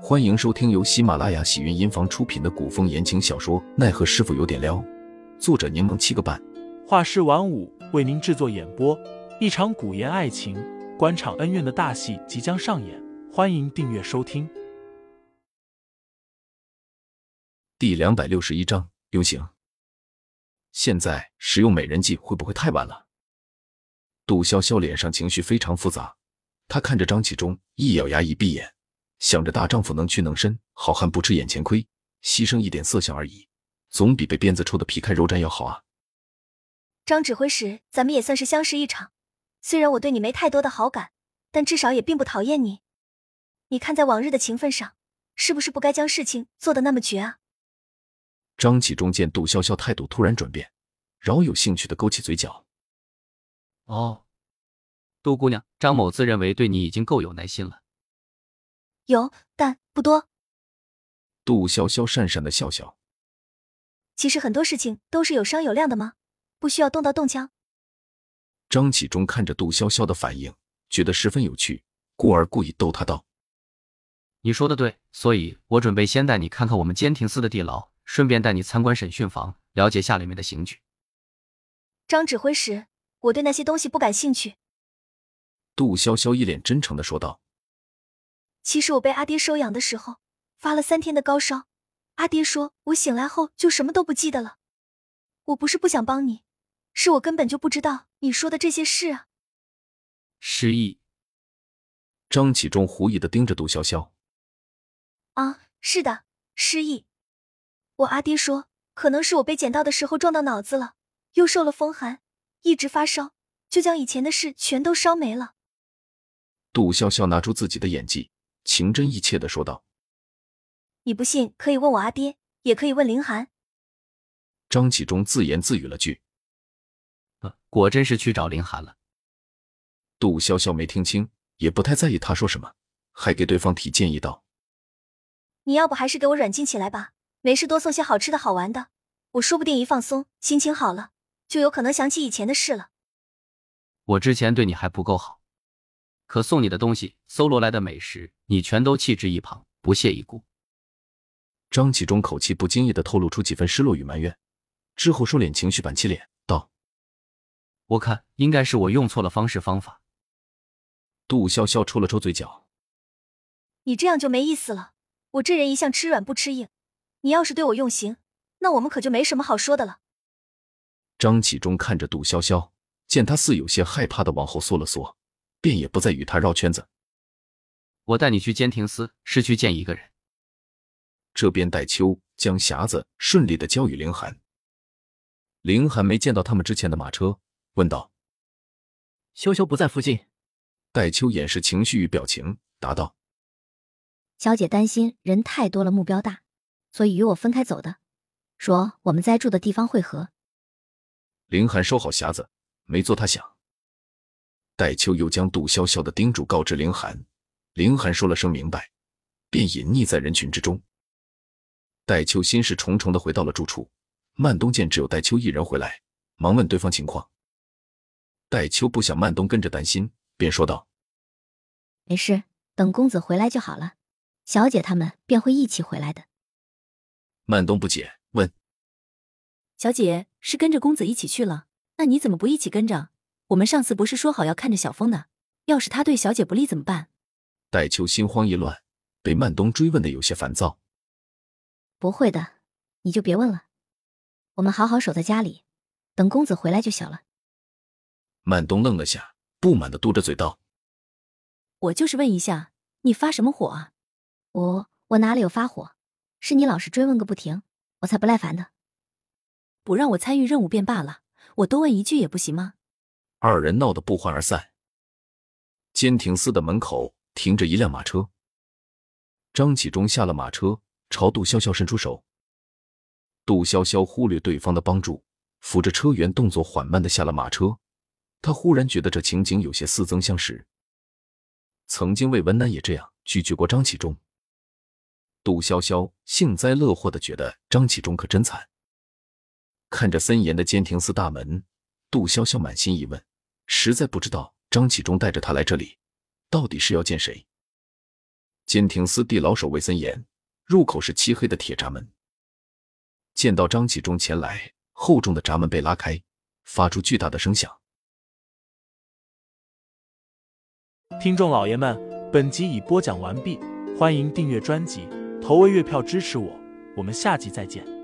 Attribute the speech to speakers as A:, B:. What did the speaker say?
A: 欢迎收听由喜马拉雅喜云音房出品的古风言情小说《奈何师傅有点撩》，作者柠檬七个半，
B: 画师晚舞为您制作演播。一场古言爱情、官场恩怨的大戏即将上演，欢迎订阅收听。
A: 第两百六十一章流行。现在使用美人计会不会太晚了？杜潇潇脸上情绪非常复杂，她看着张启忠，一咬牙，一闭眼。想着大丈夫能屈能伸，好汉不吃眼前亏，牺牲一点色相而已，总比被鞭子抽的皮开肉绽要好啊！
C: 张指挥使，咱们也算是相识一场。虽然我对你没太多的好感，但至少也并不讨厌你。你看在往日的情分上，是不是不该将事情做得那么绝啊？
A: 张启忠见杜潇潇态度突然转变，饶有兴趣的勾起嘴角。
D: 哦，杜姑娘，张某自认为对你已经够有耐心了。
C: 有，但不多。
A: 杜潇潇讪讪的笑笑。
C: 其实很多事情都是有商有量的嘛？不需要动刀动枪。
A: 张启忠看着杜潇潇的反应，觉得十分有趣，故而故意逗他道：“
D: 你说的对，所以我准备先带你看看我们监亭司的地牢，顺便带你参观审讯房，了解下里面的刑具。”
C: 张指挥使，我对那些东西不感兴趣。
A: 杜潇潇一脸真诚的说道。
C: 其实我被阿爹收养的时候发了三天的高烧，阿爹说我醒来后就什么都不记得了。我不是不想帮你，是我根本就不知道你说的这些事啊。
D: 失忆。
A: 张启忠狐疑的盯着杜潇潇。
C: 啊，是的，失忆。我阿爹说，可能是我被捡到的时候撞到脑子了，又受了风寒，一直发烧，就将以前的事全都烧没了。
A: 杜潇潇拿出自己的演技。情真意切的说道：“
C: 你不信，可以问我阿爹，也可以问林寒。”
A: 张启忠自言自语了句：“
D: 果真是去找林寒了。”
A: 杜潇潇没听清，也不太在意他说什么，还给对方提建议道：“
C: 你要不还是给我软禁起来吧，没事多送些好吃的好玩的，我说不定一放松，心情好了，就有可能想起以前的事了。”
D: 我之前对你还不够好。可送你的东西，搜罗来的美食，你全都弃之一旁，不屑一顾。
A: 张启忠口气不经意的透露出几分失落与埋怨，之后收敛情绪，板起脸道：“
D: 我看应该是我用错了方式方法。”
A: 杜潇潇抽了抽嘴角：“
C: 你这样就没意思了。我这人一向吃软不吃硬，你要是对我用刑，那我们可就没什么好说的了。”
A: 张启忠看着杜潇潇，见他似有些害怕的往后缩了缩。便也不再与他绕圈子。
D: 我带你去监亭司，是去见一个人。
A: 这边戴秋将匣子顺利的交与凌寒。凌寒没见到他们之前的马车，问道：“
E: 修修不在附近。”
A: 戴秋掩饰情绪与表情，答道：“
F: 小姐担心人太多了，目标大，所以与我分开走的。说我们在住的地方会合。”
A: 凌寒收好匣子，没做他想。戴秋又将杜潇潇的叮嘱告知凌寒，凌寒说了声明白，便隐匿在人群之中。戴秋心事重重的回到了住处，曼东见只有戴秋一人回来，忙问对方情况。戴秋不想曼东跟着担心，便说道：“
F: 没事，等公子回来就好了，小姐他们便会一起回来的。”
A: 曼东不解问：“
G: 小姐是跟着公子一起去了，那你怎么不一起跟着？”我们上次不是说好要看着小峰的，要是他对小姐不利怎么办？
A: 戴秋心慌意乱，被曼东追问的有些烦躁。
F: 不会的，你就别问了。我们好好守在家里，等公子回来就行了。
A: 曼东愣了下，不满的嘟着嘴道：“
G: 我就是问一下，你发什么火啊？
F: 我我哪里有发火？是你老是追问个不停，我才不耐烦的。
G: 不让我参与任务便罢了，我多问一句也不行吗？”
A: 二人闹得不欢而散。监亭司的门口停着一辆马车。张启忠下了马车，朝杜潇潇伸出手。杜潇潇忽略对方的帮助，扶着车辕，动作缓慢的下了马车。他忽然觉得这情景有些似曾相识。曾经魏文南也这样拒绝过张启忠。杜潇潇幸灾乐祸的觉得张启忠可真惨。看着森严的监亭司大门，杜潇潇满心疑问。实在不知道张启忠带着他来这里，到底是要见谁。监亭司地牢守卫森严，入口是漆黑的铁闸门。见到张启忠前来，厚重的闸门被拉开，发出巨大的声响。
B: 听众老爷们，本集已播讲完毕，欢迎订阅专辑，投喂月票支持我，我们下集再见。